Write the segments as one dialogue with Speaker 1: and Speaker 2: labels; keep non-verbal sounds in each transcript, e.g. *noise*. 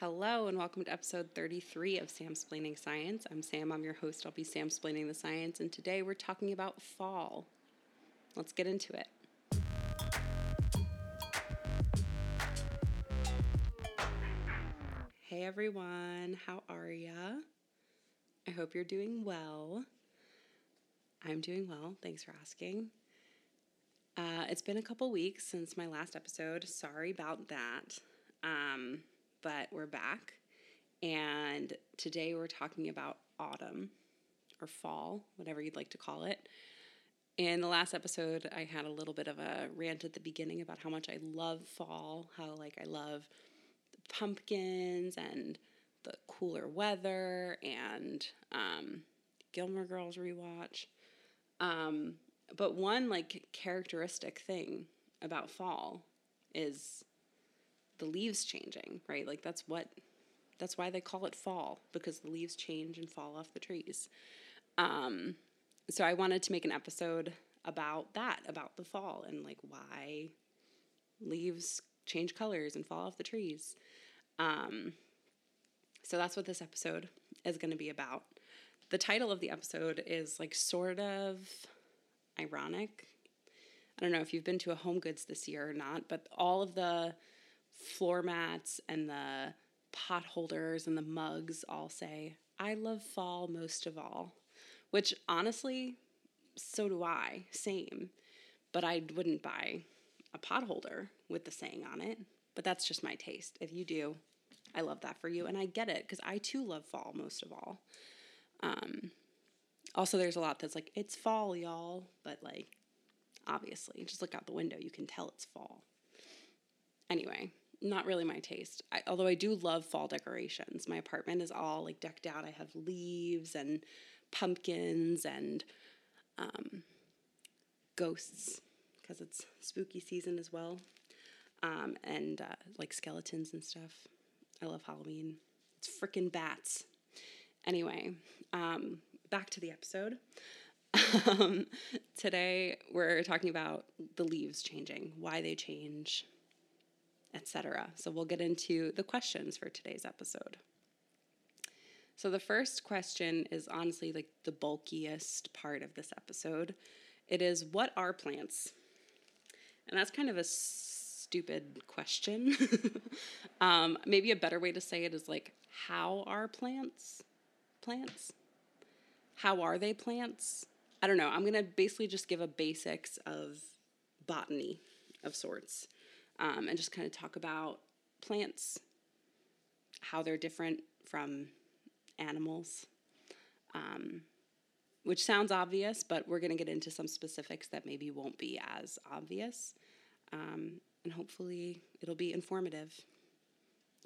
Speaker 1: Hello, and welcome to episode 33 of Sam Splaining Science. I'm Sam, I'm your host. I'll be Sam Splaining the Science, and today we're talking about fall. Let's get into it. Hey everyone, how are ya? I hope you're doing well. I'm doing well, thanks for asking. Uh, it's been a couple weeks since my last episode. Sorry about that. Um, but we're back. And today we're talking about autumn or fall, whatever you'd like to call it. In the last episode, I had a little bit of a rant at the beginning about how much I love fall, how like I love the pumpkins and the cooler weather and um, Gilmore Girls rewatch. Um, but one like characteristic thing about fall is the leaves changing, right? Like that's what that's why they call it fall because the leaves change and fall off the trees. Um, so I wanted to make an episode about that, about the fall and like why leaves change colors and fall off the trees. Um, so that's what this episode is going to be about. The title of the episode is like sort of ironic. I don't know if you've been to a HomeGoods this year or not, but all of the floor mats and the pot holders and the mugs all say, I love fall most of all, which honestly, so do I, same. But I wouldn't buy a pot holder with the saying on it. But that's just my taste. If you do, I love that for you. And I get it because I too love fall most of all. Um, also, there's a lot that's like, it's fall, y'all. But like, obviously, just look out the window, you can tell it's fall. Anyway, not really my taste. I, although I do love fall decorations. My apartment is all like decked out. I have leaves and pumpkins and um, ghosts because it's spooky season as well, um, and uh, like skeletons and stuff. I love Halloween. It's freaking bats. Anyway, um, back to the episode. *laughs* Um, today we're talking about the leaves changing, why they change, etc. So we'll get into the questions for today's episode. So the first question is honestly like the bulkiest part of this episode. It is what are plants? And that's kind of a stupid question. *laughs* um, maybe a better way to say it is like how are plants plants? How are they plants? I don't know. I'm going to basically just give a basics of botany of sorts um, and just kind of talk about plants, how they're different from animals, um, which sounds obvious, but we're going to get into some specifics that maybe won't be as obvious. Um, and hopefully it'll be informative.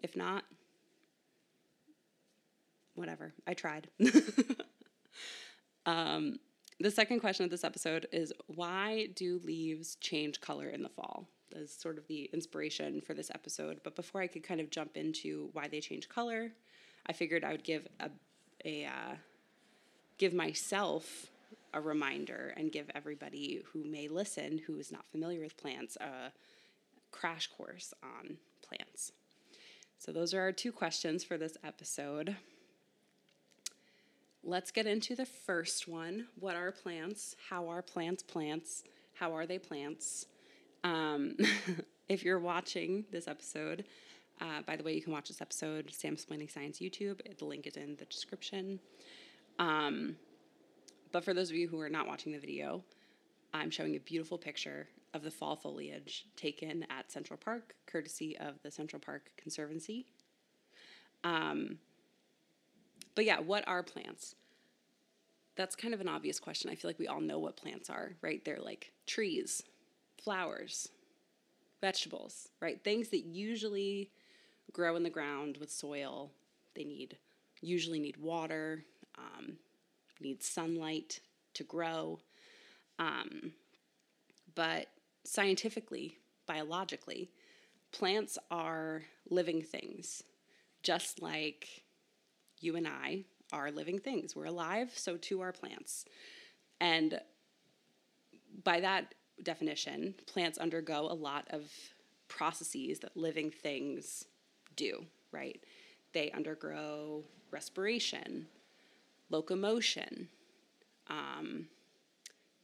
Speaker 1: If not, whatever. I tried. *laughs* um, the second question of this episode is why do leaves change color in the fall? As sort of the inspiration for this episode. But before I could kind of jump into why they change color, I figured I would give a, a uh, give myself a reminder and give everybody who may listen who is not familiar with plants a crash course on plants. So those are our two questions for this episode. Let's get into the first one. What are plants? How are plants plants? How are they plants? Um, *laughs* if you're watching this episode, uh, by the way, you can watch this episode, Sam Splaining Science YouTube. The link is in the description. Um, but for those of you who are not watching the video, I'm showing a beautiful picture of the fall foliage taken at Central Park, courtesy of the Central Park Conservancy. Um, but yeah, what are plants? That's kind of an obvious question. I feel like we all know what plants are, right? They're like trees, flowers, vegetables, right? Things that usually grow in the ground with soil. They need usually need water, um, need sunlight to grow. Um, but scientifically, biologically, plants are living things, just like you and I are living things. We're alive, so too are plants. And by that definition, plants undergo a lot of processes that living things do, right? They undergo respiration, locomotion, um,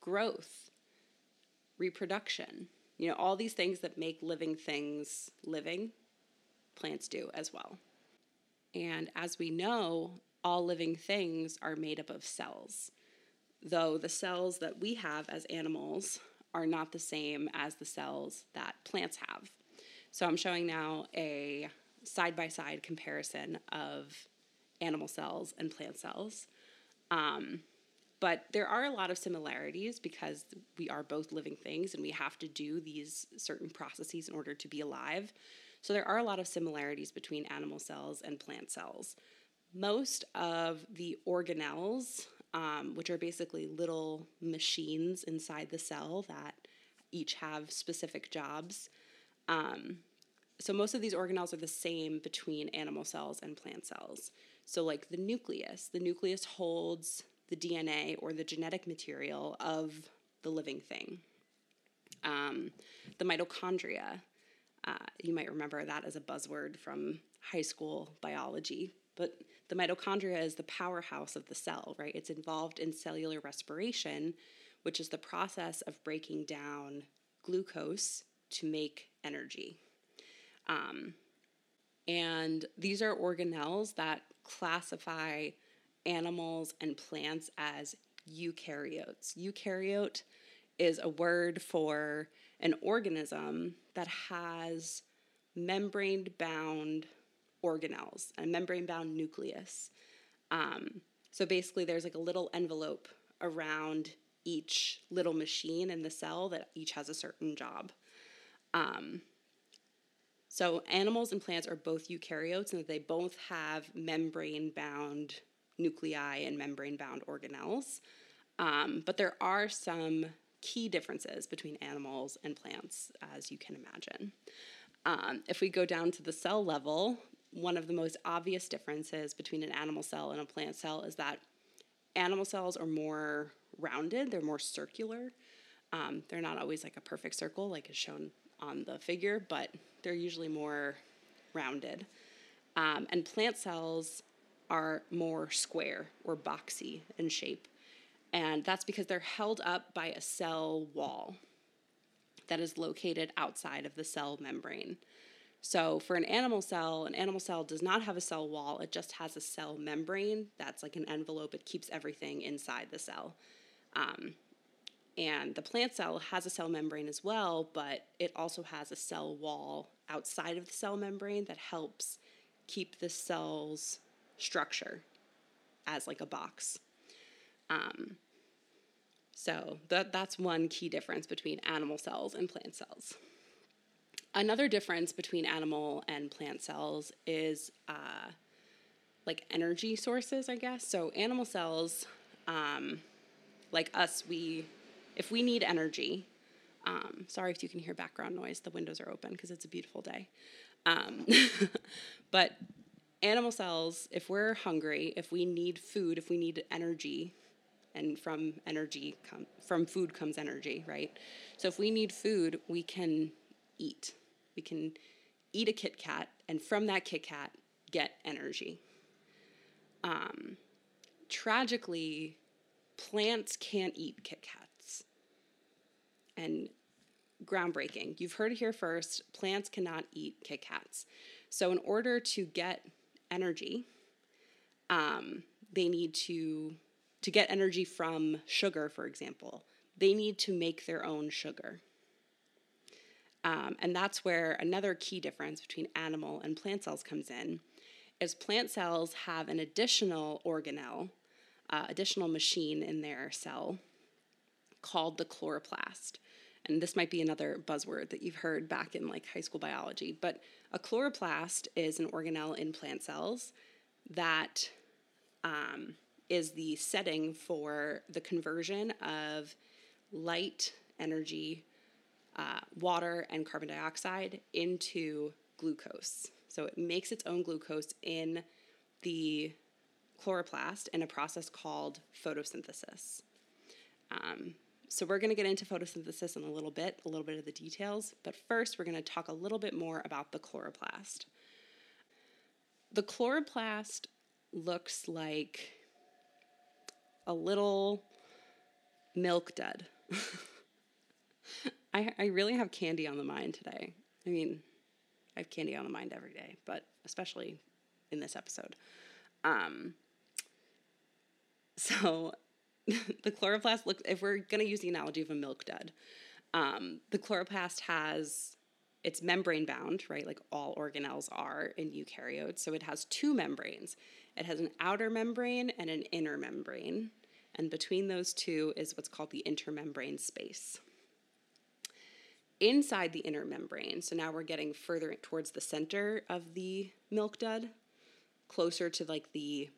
Speaker 1: growth, reproduction. You know, all these things that make living things living, plants do as well. And as we know, all living things are made up of cells, though the cells that we have as animals are not the same as the cells that plants have. So I'm showing now a side by side comparison of animal cells and plant cells. Um, but there are a lot of similarities because we are both living things and we have to do these certain processes in order to be alive. So there are a lot of similarities between animal cells and plant cells. Most of the organelles, um, which are basically little machines inside the cell that each have specific jobs, um, so most of these organelles are the same between animal cells and plant cells. So, like the nucleus, the nucleus holds the DNA or the genetic material of the living thing. Um, the mitochondria, uh, you might remember that as a buzzword from high school biology, but the mitochondria is the powerhouse of the cell, right? It's involved in cellular respiration, which is the process of breaking down glucose to make energy. Um, and these are organelles that classify animals and plants as eukaryotes. Eukaryote is a word for an organism that has membrane bound organelles, a membrane bound nucleus. Um, so basically, there's like a little envelope around each little machine in the cell that each has a certain job. Um, so animals and plants are both eukaryotes and they both have membrane bound nuclei and membrane bound organelles. Um, but there are some key differences between animals and plants, as you can imagine. Um, if we go down to the cell level, one of the most obvious differences between an animal cell and a plant cell is that animal cells are more rounded, they're more circular. Um, they're not always like a perfect circle, like is shown on the figure, but they're usually more rounded. Um, and plant cells are more square or boxy in shape. And that's because they're held up by a cell wall that is located outside of the cell membrane. So, for an animal cell, an animal cell does not have a cell wall, it just has a cell membrane that's like an envelope, it keeps everything inside the cell. Um, and the plant cell has a cell membrane as well, but it also has a cell wall outside of the cell membrane that helps keep the cell's structure as like a box. Um, so that, that's one key difference between animal cells and plant cells. Another difference between animal and plant cells is uh, like energy sources, I guess. So animal cells, um, like us, we if we need energy, um, sorry if you can hear background noise, the windows are open because it's a beautiful day. Um, *laughs* but animal cells, if we're hungry, if we need food, if we need energy, and from energy come from food comes energy, right? So if we need food, we can eat. We can eat a Kit Kat, and from that Kit Kat, get energy. Um, tragically, plants can't eat Kit Kats and groundbreaking. You've heard it here first plants cannot eat Kit Kats. So, in order to get energy, um, they need to, to get energy from sugar, for example, they need to make their own sugar. Um, and that's where another key difference between animal and plant cells comes in is plant cells have an additional organelle, uh, additional machine in their cell called the chloroplast. And this might be another buzzword that you've heard back in like high school biology, but a chloroplast is an organelle in plant cells that um, is the setting for the conversion of light energy, uh, water, and carbon dioxide into glucose. So it makes its own glucose in the chloroplast in a process called photosynthesis. Um, so we're going to get into photosynthesis in a little bit, a little bit of the details, but first we're going to talk a little bit more about the chloroplast. the chloroplast looks like a little milk dud. *laughs* I, I really have candy on the mind today. I mean, I have candy on the mind every day, but especially in this episode. Um, *laughs* so *laughs* the chloroplast looks, if we're going to use the analogy of a milk dud, um, the chloroplast has, it's membrane bound, right? Like all organelles are in eukaryotes. So it has two membranes. It has an outer membrane and an inner membrane. And between those two is what's called the intermembrane space. Inside the inner membrane, so now we're getting further towards the center of the milk dud, closer to like the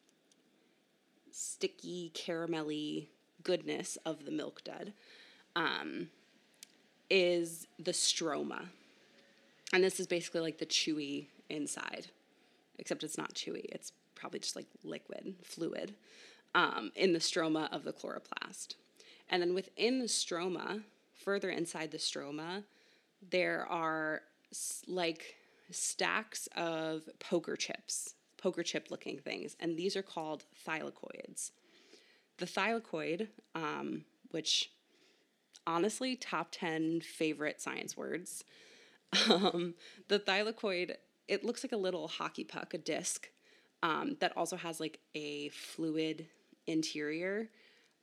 Speaker 1: sticky, caramelly goodness of the milk dud, um, is the stroma. And this is basically like the chewy inside, except it's not chewy, it's probably just like liquid, fluid, um, in the stroma of the chloroplast. And then within the stroma, further inside the stroma, there are like stacks of poker chips poker chip looking things, and these are called thylakoids. The thylakoid, um, which honestly, top 10 favorite science words. Um, the thylakoid, it looks like a little hockey puck, a disc, um, that also has like a fluid interior.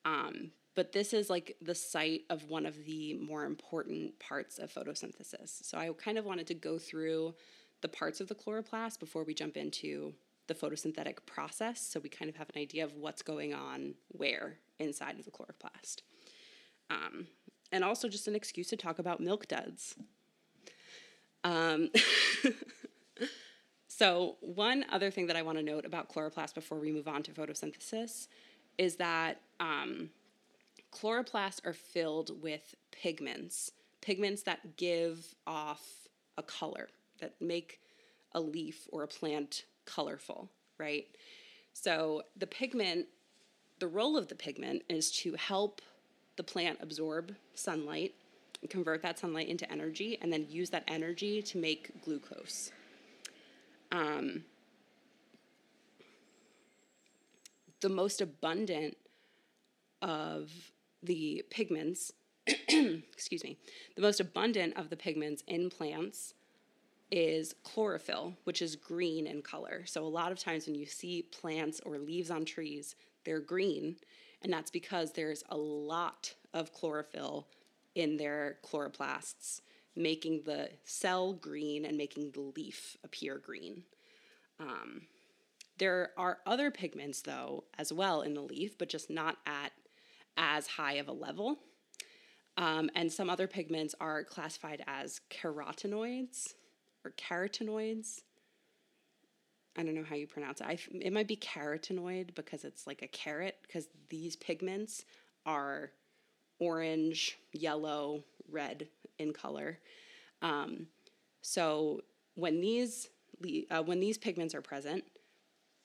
Speaker 1: Um, but this is like the site of one of the more important parts of photosynthesis. So I kind of wanted to go through the parts of the chloroplast before we jump into the photosynthetic process so we kind of have an idea of what's going on where inside of the chloroplast. Um, and also just an excuse to talk about milk duds. Um, *laughs* so, one other thing that I want to note about chloroplast before we move on to photosynthesis is that um, chloroplasts are filled with pigments, pigments that give off a color, that make a leaf or a plant colorful, right? So the pigment, the role of the pigment is to help the plant absorb sunlight, convert that sunlight into energy, and then use that energy to make glucose. Um, the most abundant of the pigments, *clears throat* excuse me, the most abundant of the pigments in plants is chlorophyll, which is green in color. So a lot of times when you see plants or leaves on trees, they're green, and that's because there's a lot of chlorophyll in their chloroplasts, making the cell green and making the leaf appear green. Um, there are other pigments, though, as well in the leaf, but just not at as high of a level. Um, and some other pigments are classified as carotenoids or carotenoids. I don't know how you pronounce it. I, it might be carotenoid because it's like a carrot, because these pigments are orange, yellow, red in color. Um, so when these uh, when these pigments are present,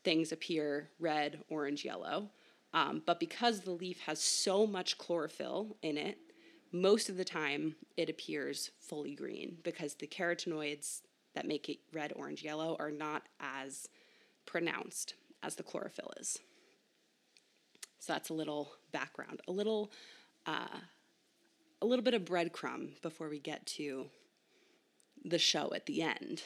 Speaker 1: things appear red, orange, yellow. Um, but because the leaf has so much chlorophyll in it, most of the time it appears fully green because the carotenoids that make it red, orange, yellow are not as pronounced as the chlorophyll is. So that's a little background, a little, uh, a little bit of breadcrumb before we get to the show at the end.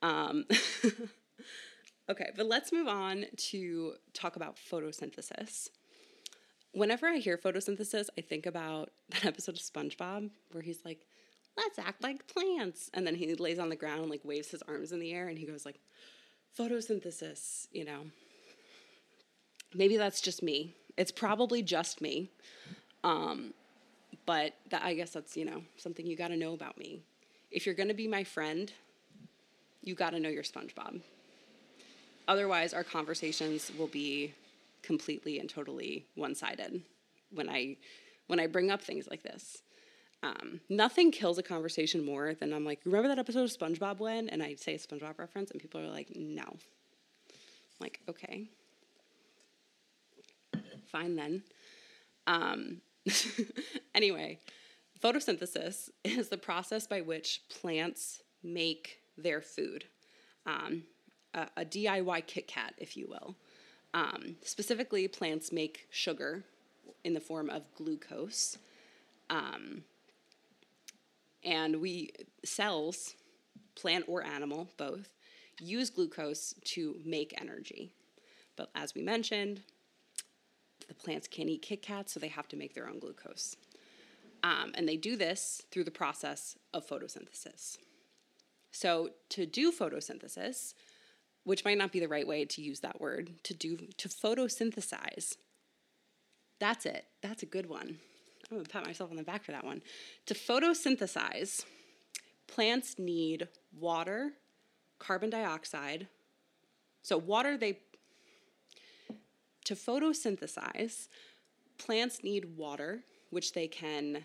Speaker 1: Um, *laughs* okay, but let's move on to talk about photosynthesis. Whenever I hear photosynthesis, I think about *laughs* that episode of SpongeBob where he's like, let's act like plants. And then he lays on the ground and like waves his arms in the air and he goes like, photosynthesis, you know. Maybe that's just me. It's probably just me. Um, but that I guess that's, you know, something you got to know about me. If you're going to be my friend, you got to know your SpongeBob. Otherwise, our conversations will be completely and totally one-sided when I when I bring up things like this. Um, nothing kills a conversation more than I'm like, remember that episode of SpongeBob when? And I say a SpongeBob reference, and people are like, no. I'm like, okay. Fine then. Um, *laughs* anyway, photosynthesis is the process by which plants make their food. Um, a, a DIY Kit Kat, if you will. Um, specifically, plants make sugar in the form of glucose. Um, and we, cells, plant or animal, both, use glucose to make energy. But as we mentioned, the plants can't eat Kit Kats, so they have to make their own glucose. Um, and they do this through the process of photosynthesis. So, to do photosynthesis, which might not be the right way to use that word, to do to photosynthesize. That's it. That's a good one. I'm gonna pat myself on the back for that one. To photosynthesize, plants need water, carbon dioxide. So water they to photosynthesize, plants need water, which they can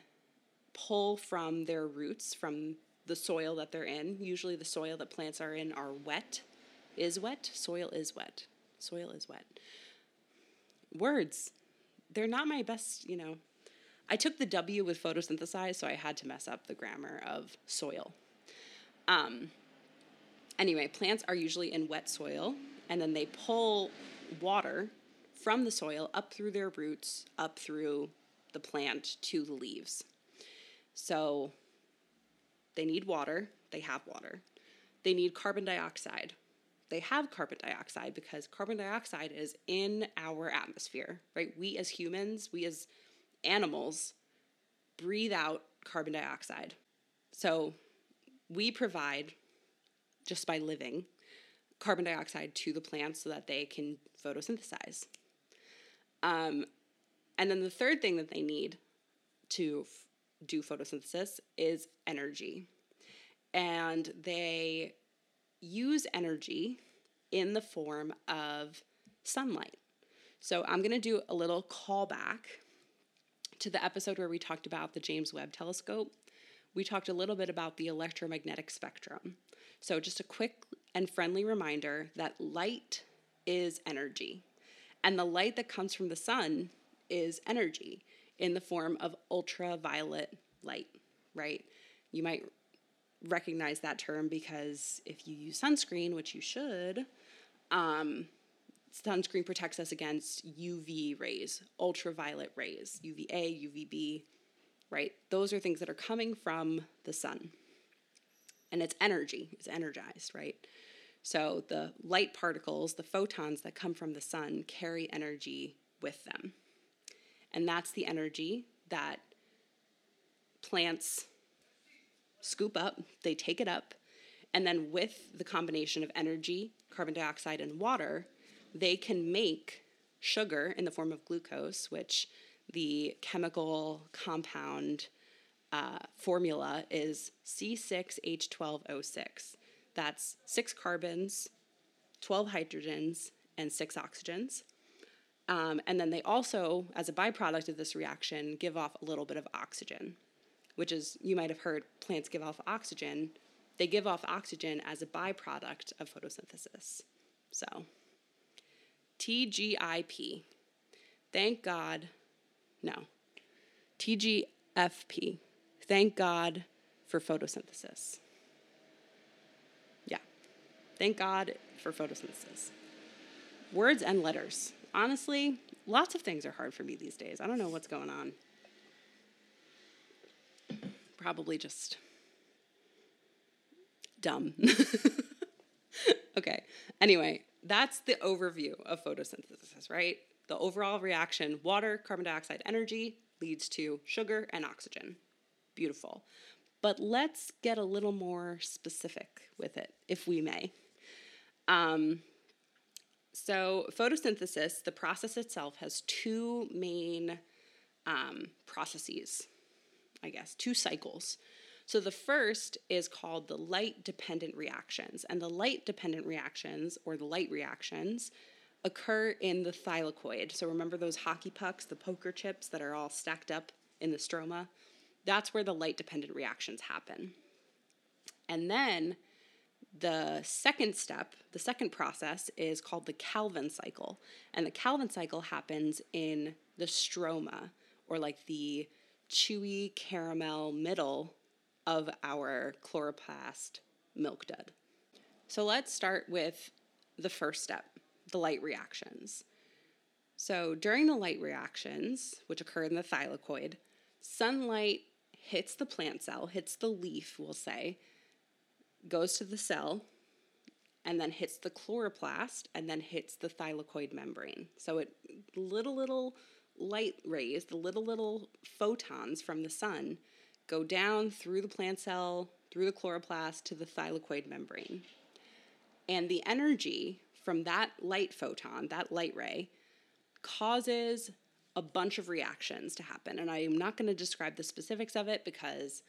Speaker 1: pull from their roots from the soil that they're in. Usually the soil that plants are in are wet is wet, soil is wet. Soil is wet. Words, they're not my best, you know. I took the W with photosynthesize, so I had to mess up the grammar of soil. Um, anyway, plants are usually in wet soil, and then they pull water from the soil up through their roots, up through the plant to the leaves. So they need water, they have water. They need carbon dioxide, they have carbon dioxide because carbon dioxide is in our atmosphere, right? We as humans, we as animals breathe out carbon dioxide. So we provide, just by living, carbon dioxide to the plants so that they can photosynthesize. Um, and then the third thing that they need to f- do photosynthesis is energy. And they use energy in the form of sunlight. So I'm going to do a little callback to the episode where we talked about the James Webb telescope. We talked a little bit about the electromagnetic spectrum. So, just a quick and friendly reminder that light is energy. And the light that comes from the sun is energy in the form of ultraviolet light, right? You might recognize that term because if you use sunscreen, which you should, um, sunscreen protects us against UV rays, ultraviolet rays, UVA, UVB, right? Those are things that are coming from the sun. And it's energy, it's energized, right? So the light particles, the photons that come from the sun, carry energy with them. And that's the energy that plants scoop up, they take it up, and then with the combination of energy, carbon dioxide, and water, they can make sugar in the form of glucose, which the chemical compound uh, formula is C6H12O6. That's six carbons, 12 hydrogens, and six oxygens. Um, and then they also, as a byproduct of this reaction, give off a little bit of oxygen which is you might have heard plants give off oxygen. They give off oxygen as a byproduct of photosynthesis. So, TGIP. Thank God. No. TGFP. Thank God for photosynthesis. Yeah. Thank God for photosynthesis. Words and letters. Honestly, lots of things are hard for me these days. I don't know what's going on probably just dumb. *laughs* okay. Anyway, that's the overview of photosynthesis, right? The overall reaction water, carbon dioxide, energy leads to sugar and oxygen. Beautiful. But let's get a little more specific with it, if we may. Um, so, photosynthesis, the process itself, has two main um, processes I guess, two cycles. So the first is called the light dependent reactions. And the light dependent reactions, or the light reactions, occur in the thylakoid. So remember those hockey pucks, the poker chips that are all stacked up in the stroma? That's where the light dependent reactions happen. And then the second step, the second process, is called the Calvin cycle. And the Calvin cycle happens in the stroma, or like the chewy caramel middle of our chloroplast milk dud. So let's start with the first step, the light reactions. So during the light reactions, which occur in the thylakoid, sunlight hits the plant cell, hits the leaf, we'll say, goes to the cell, and then hits the chloroplast, and then hits the thylakoid membrane. So it little little light rays, the little little photons from the sun, go down through the plant cell, through the chloroplast to the thylakoid membrane. And the energy from that light photon, that light ray, causes a bunch of reactions to happen. And I am not going to describe the specifics of it because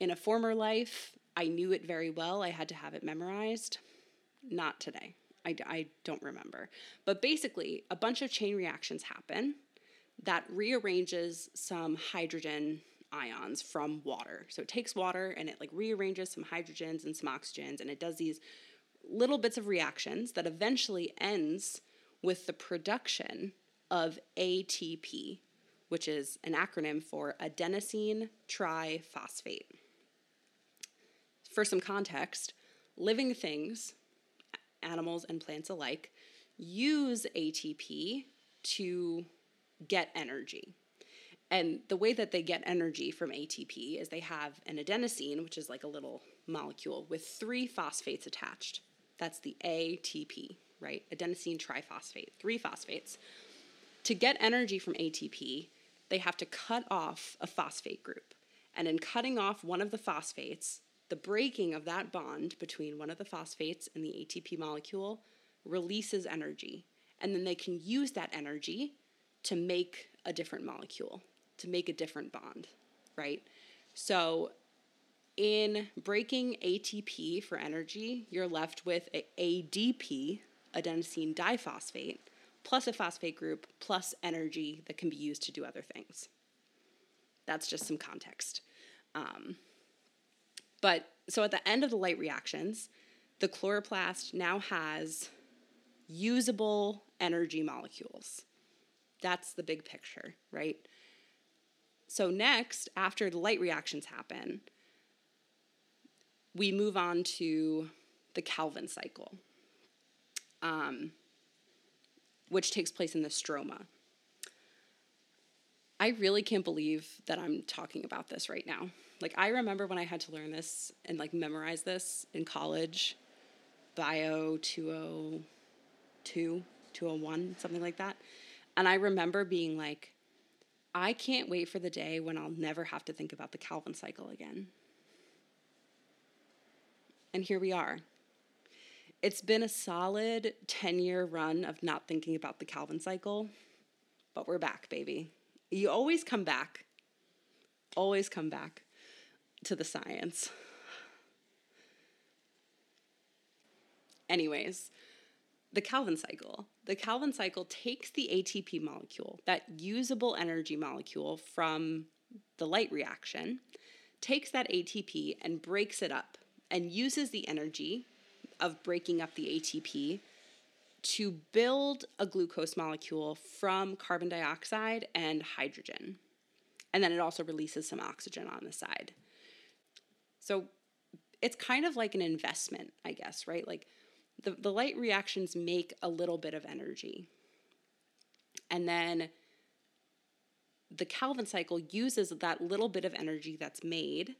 Speaker 1: in a former life, I knew it very well. I had to have it memorized. Not today. I, I don't remember. But basically, a bunch of chain reactions happen that rearranges some hydrogen ions from water. So it takes water and it like rearranges some hydrogens and some oxygens and it does these little bits of reactions that eventually ends with the production of ATP, which is an acronym for adenosine triphosphate. For some context, living things, animals and plants alike, use ATP to get energy. And the way that they get energy from ATP is they have an adenosine, which is like a little molecule with three phosphates attached. That's the ATP, right? Adenosine triphosphate, three phosphates. To get energy from ATP, they have to cut off a phosphate group. And in cutting off one of the phosphates, the breaking of that bond between one of the phosphates and the ATP molecule releases energy. And then they can use that energy to make a different molecule, to make a different bond, right? So in breaking ATP for energy, you're left with ADP, adenosine diphosphate, plus a phosphate group, plus energy that can be used to do other things. That's just some context. Um, but so at the end of the light reactions, the chloroplast now has usable energy molecules. That's the big picture, right? So, next, after the light reactions happen, we move on to the Calvin cycle, um, which takes place in the stroma. I really can't believe that I'm talking about this right now. Like, I remember when I had to learn this and like memorize this in college, bio 202, 201, something like that. And I remember being like, I can't wait for the day when I'll never have to think about the Calvin cycle again. And here we are. It's been a solid 10 year run of not thinking about the Calvin cycle, but we're back, baby. You always come back, always come back to the science. Anyways, the Calvin cycle. The Calvin cycle takes the ATP molecule, that usable energy molecule from the light reaction, takes that ATP and breaks it up and uses the energy of breaking up the ATP to build a glucose molecule from carbon dioxide and hydrogen. And then it also releases some oxygen on the side. So it's kind of like an investment, I guess, right? Like the, the light reactions make a little bit of energy. And then the Calvin cycle uses that little bit of energy that's made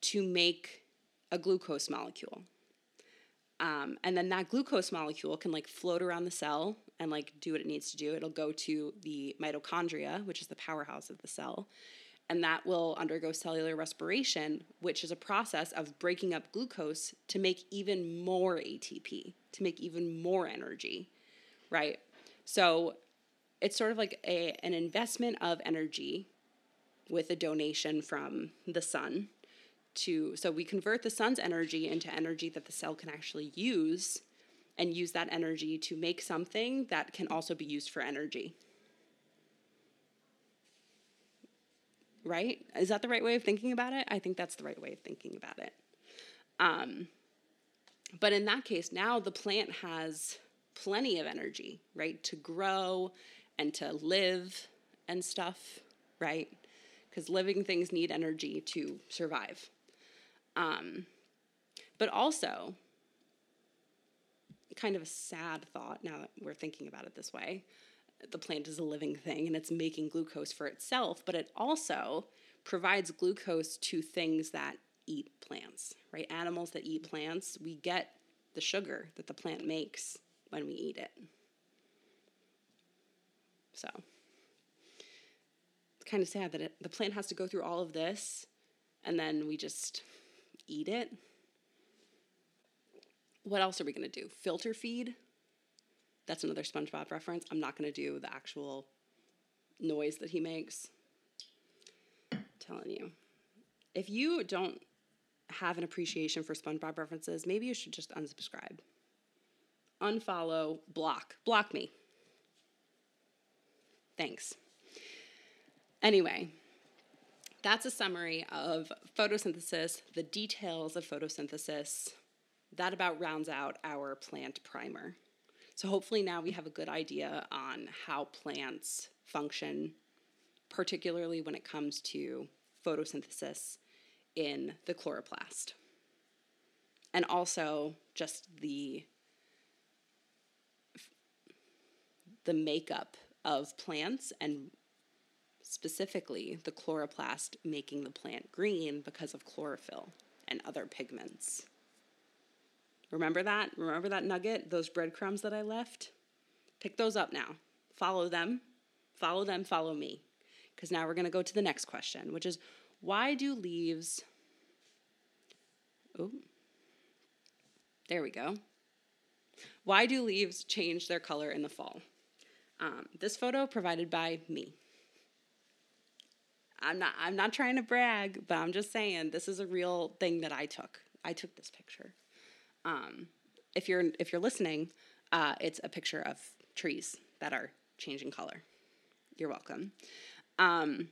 Speaker 1: to make a glucose molecule. Um, and then that glucose molecule can like float around the cell and like do what it needs to do. It'll go to the mitochondria, which is the powerhouse of the cell, and that will undergo cellular respiration, which is a process of breaking up glucose to make even more ATP, to make even more energy, right? So it's sort of like a, an investment of energy with a donation from the sun to so we convert the sun's energy into energy that the cell can actually use and use that energy to make something that can also be used for energy. Right? Is that the right way of thinking about it? I think that's the right way of thinking about it. Um, but in that case, now the plant has plenty of energy, right, to grow and to live and stuff, right? Because living things need energy to survive. Um, but also, kind of a sad thought now that we're thinking about it this way. The plant is a living thing and it's making glucose for itself, but it also provides glucose to things that eat plants, right? Animals that eat plants, we get the sugar that the plant makes when we eat it. So it's kind of sad that it, the plant has to go through all of this and then we just eat it. What else are we going to do? Filter feed? That's another SpongeBob reference. I'm not going to do the actual noise that he makes. I'm telling you. If you don't have an appreciation for SpongeBob references, maybe you should just unsubscribe. Unfollow, block. Block me. Thanks. Anyway, that's a summary of photosynthesis, the details of photosynthesis. That about rounds out our plant primer. So, hopefully, now we have a good idea on how plants function, particularly when it comes to photosynthesis in the chloroplast. And also just the the makeup of plants and specifically the chloroplast making the plant green because of chlorophyll and other pigments. Remember that? Remember that nugget, those breadcrumbs that I left? Pick those up now. Follow them. Follow them, follow me. Because now we're going to go to the next question, which is why do leaves. Oh, there we go. Why do leaves change their color in the fall? Um, this photo provided by me. I'm not I'm not trying to brag, but I'm just saying this is a real thing that I took. I took this picture. Um, if you're if you're listening, uh, it's a picture of trees that are changing color. You're welcome. Um,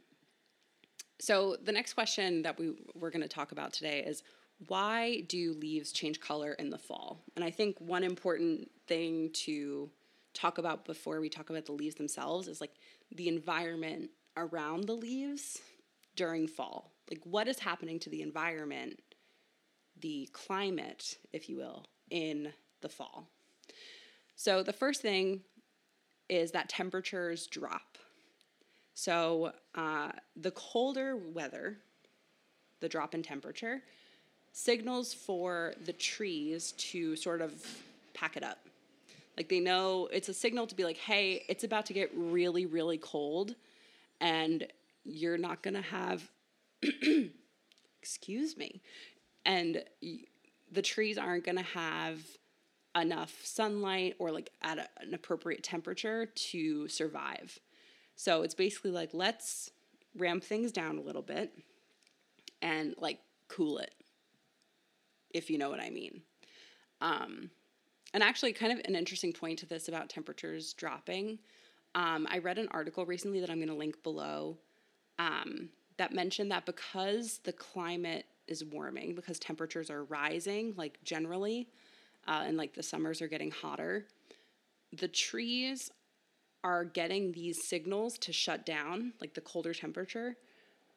Speaker 1: so the next question that we we're going to talk about today is why do leaves change color in the fall? And I think one important thing to talk about before we talk about the leaves themselves is like the environment around the leaves during fall. Like what is happening to the environment, the climate, if you will, in the fall. So the first thing is that temperatures drop. So uh, the colder weather, the drop in temperature, signals for the trees to sort of pack it up. Like they know it's a signal to be like, hey, it's about to get really, really cold, and you're not gonna have, *clears throat* excuse me, and the trees aren't gonna have enough sunlight or like at a, an appropriate temperature to survive. So it's basically like, let's ramp things down a little bit and like cool it, if you know what I mean. Um, and actually, kind of an interesting point to this about temperatures dropping. Um, I read an article recently that I'm going to link below um, that mentioned that because the climate is warming, because temperatures are rising, like generally, uh, and like the summers are getting hotter, the trees are getting these signals to shut down, like the colder temperature,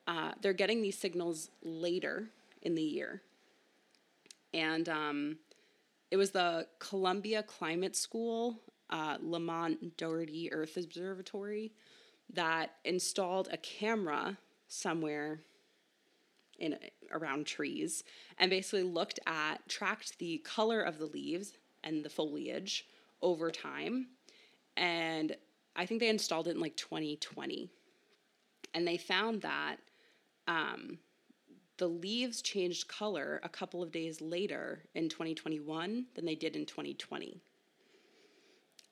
Speaker 1: uh, they're getting these signals later in the year. And um, it was the Columbia Climate School, uh, Lamont Doherty Earth Observatory, that installed a camera somewhere in around trees and basically looked at tracked the color of the leaves and the foliage over time and I think they installed it in like 2020. And they found that um, the leaves changed color a couple of days later in 2021 than they did in 2020.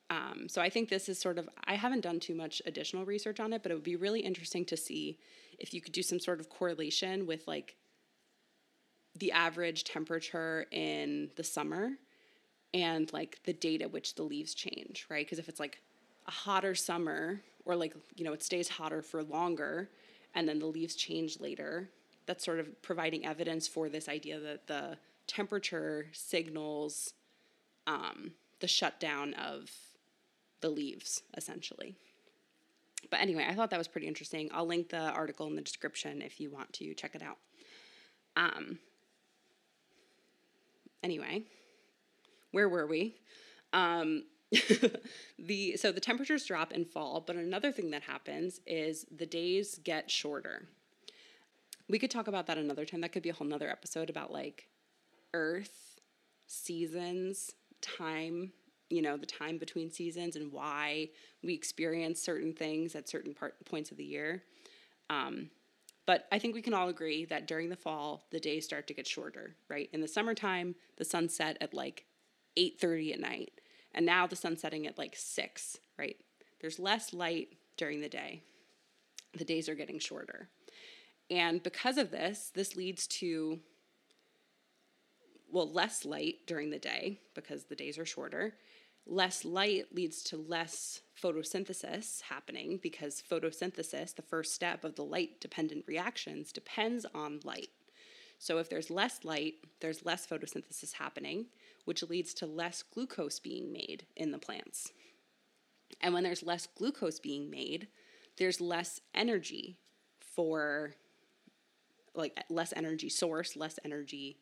Speaker 1: Um, so I think this is sort of, I haven't done too much additional research on it, but it would be really interesting to see if you could do some sort of correlation with like the average temperature in the summer and like the date at which the leaves change, right? Because if it's like a hotter summer or like you know it stays hotter for longer and then the leaves change later that's sort of providing evidence for this idea that the temperature signals um, the shutdown of the leaves essentially but anyway i thought that was pretty interesting i'll link the article in the description if you want to check it out um, anyway where were we Um, *laughs* the so the temperatures drop and fall, but another thing that happens is the days get shorter. We could talk about that another time. That could be a whole nother episode about like Earth, seasons, time, you know, the time between seasons and why we experience certain things at certain part, points of the year. Um, but I think we can all agree that during the fall, the days start to get shorter, right? In the summertime, the sun set at like 8:30 at night, and now the sun's setting at like 6, right? There's less light during the day. The days are getting shorter. And because of this, this leads to well, less light during the day because the days are shorter. Less light leads to less photosynthesis happening because photosynthesis, the first step of the light dependent reactions, depends on light. So if there's less light, there's less photosynthesis happening, which leads to less glucose being made in the plants. And when there's less glucose being made, there's less energy for like less energy source, less energy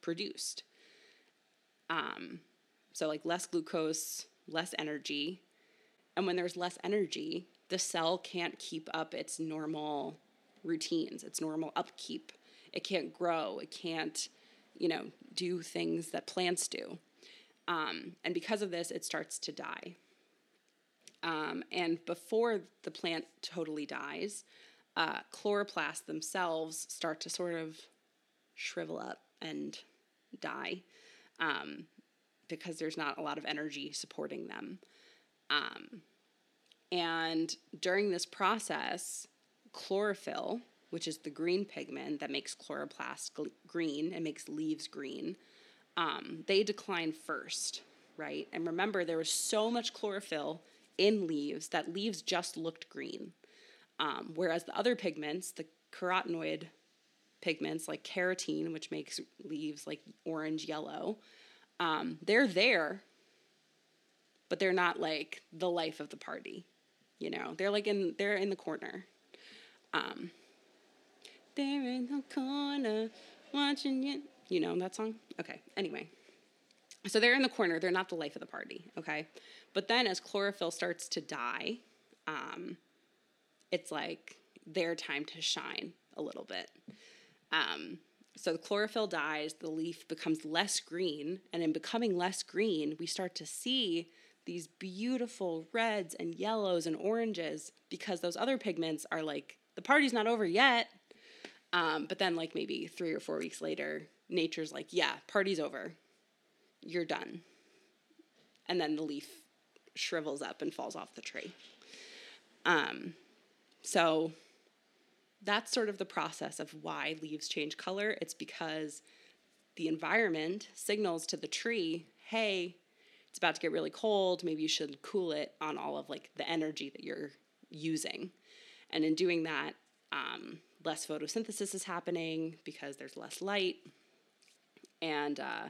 Speaker 1: produced. Um, so, like less glucose, less energy. And when there's less energy, the cell can't keep up its normal routines, its normal upkeep. It can't grow. It can't, you know, do things that plants do. Um, and because of this, it starts to die. Um, and before the plant totally dies, uh, chloroplasts themselves start to sort of shrivel up and die um, because there's not a lot of energy supporting them. Um, and during this process, chlorophyll, which is the green pigment that makes chloroplast gl- green and makes leaves green, um, they decline first, right? And remember, there was so much chlorophyll in leaves that leaves just looked green. Um, whereas the other pigments, the carotenoid pigments like carotene, which makes leaves like orange yellow, um, they're there, but they're not like the life of the party. You know, they're like in they're in the corner. Um, they're in the corner watching you. You know that song? Okay. Anyway, so they're in the corner. They're not the life of the party. Okay, but then as chlorophyll starts to die, um, it's like their time to shine a little bit. Um, so the chlorophyll dies, the leaf becomes less green, and in becoming less green, we start to see these beautiful reds and yellows and oranges because those other pigments are like, the party's not over yet. Um, but then, like maybe three or four weeks later, nature's like, yeah, party's over. You're done. And then the leaf shrivels up and falls off the tree. Um, so that's sort of the process of why leaves change color. It's because the environment signals to the tree, hey, it's about to get really cold. Maybe you should cool it on all of like the energy that you're using. And in doing that, um, less photosynthesis is happening because there's less light. And, uh,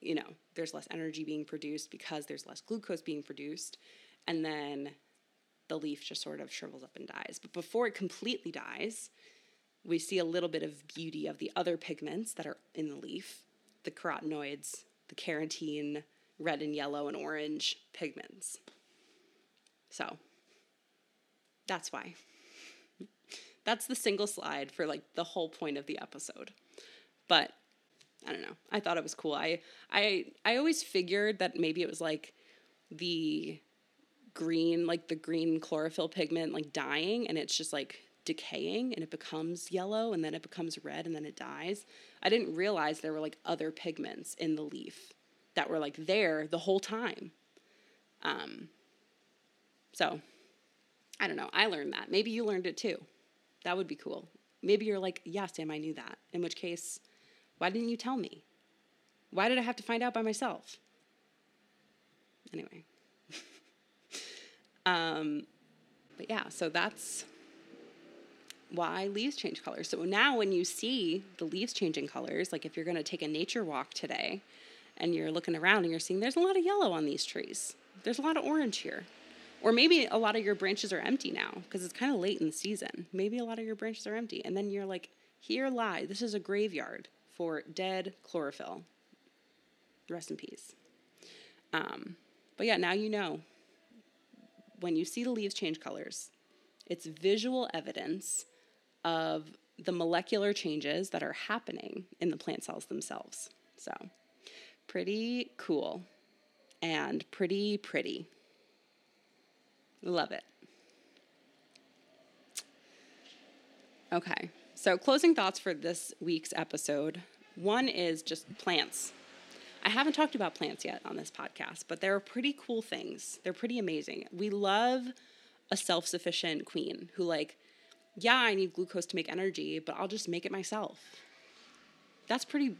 Speaker 1: you know, there's less energy being produced because there's less glucose being produced. And then the leaf just sort of shrivels up and dies. But before it completely dies, we see a little bit of beauty of the other pigments that are in the leaf the carotenoids, the carotene, red and yellow and orange pigments. So that's why. That's the single slide for like the whole point of the episode. But I don't know. I thought it was cool. I I I always figured that maybe it was like the green, like the green chlorophyll pigment, like dying, and it's just like decaying and it becomes yellow and then it becomes red and then it dies. I didn't realize there were like other pigments in the leaf that were like there the whole time. Um, so I don't know. I learned that. Maybe you learned it too. That would be cool. Maybe you're like, yeah, Sam, I knew that. In which case, why didn't you tell me? Why did I have to find out by myself? Anyway. *laughs* Um, but yeah, so that's why leaves change colors. So now when you see the leaves changing colors, like if you're going to take a nature walk today and you're looking around and you're seeing there's a lot of yellow on these trees, there's a lot of orange here. Or maybe a lot of your branches are empty now because it's kind of late in the season. Maybe a lot of your branches are empty. And then you're like, here lie, this is a graveyard for dead chlorophyll. Rest in peace. Um, but yeah, now you know. When you see the leaves change colors, it's visual evidence of the molecular changes that are happening in the plant cells themselves. So, pretty cool and pretty pretty. Love it. Okay, so closing thoughts for this week's episode. One is just plants. I haven't talked about plants yet on this podcast, but they're pretty cool things. They're pretty amazing. We love a self sufficient queen who, like, yeah, I need glucose to make energy, but I'll just make it myself. That's pretty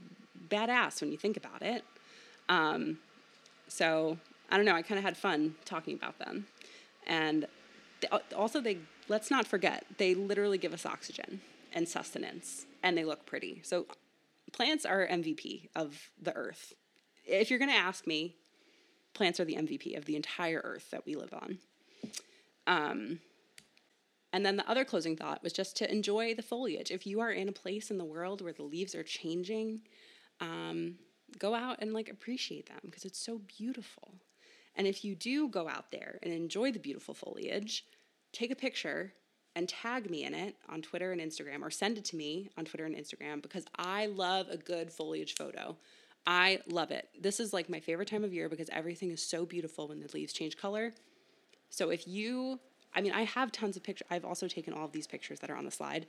Speaker 1: badass when you think about it. Um, so I don't know. I kind of had fun talking about them, and they, also they let's not forget they literally give us oxygen and sustenance, and they look pretty. So plants are MVP of the earth. If you're going to ask me, plants are the MVP of the entire earth that we live on. Um, and then the other closing thought was just to enjoy the foliage. If you are in a place in the world where the leaves are changing, um, go out and like appreciate them because it's so beautiful. And if you do go out there and enjoy the beautiful foliage, take a picture and tag me in it on Twitter and Instagram or send it to me on Twitter and Instagram because I love a good foliage photo. I love it. This is like my favorite time of year because everything is so beautiful when the leaves change color. So if you, I mean, I have tons of pictures. I've also taken all of these pictures that are on the slide.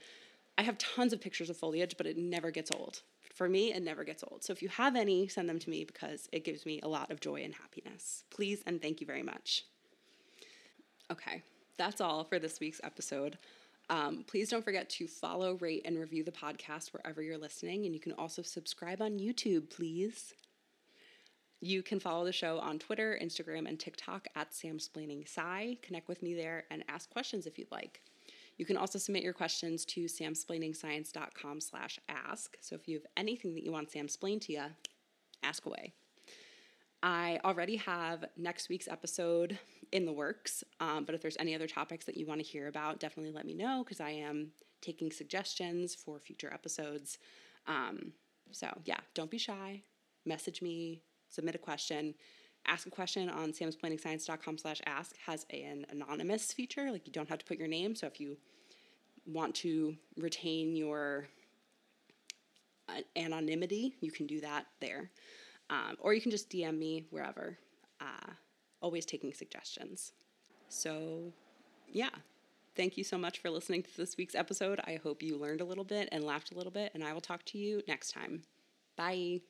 Speaker 1: I have tons of pictures of foliage, but it never gets old. For me, it never gets old. So if you have any, send them to me because it gives me a lot of joy and happiness. Please and thank you very much. Okay, that's all for this week's episode. Um, please don't forget to follow, rate, and review the podcast wherever you're listening. And you can also subscribe on YouTube, please. You can follow the show on Twitter, Instagram, and TikTok at SamSplainingSci. Connect with me there and ask questions if you'd like. You can also submit your questions to samsplainingscience.com slash ask. So if you have anything that you want Sam explained to you, ask away. I already have next week's episode in the works, um, but if there's any other topics that you want to hear about, definitely let me know because I am taking suggestions for future episodes. Um, so yeah, don't be shy. Message me, submit a question ask a question on samsplainingscience.com slash ask has an anonymous feature like you don't have to put your name so if you want to retain your uh, anonymity you can do that there um, or you can just dm me wherever uh, always taking suggestions. So yeah. Thank you so much for listening to this week's episode. I hope you learned a little bit and laughed a little bit and i will talk to you next time. Bye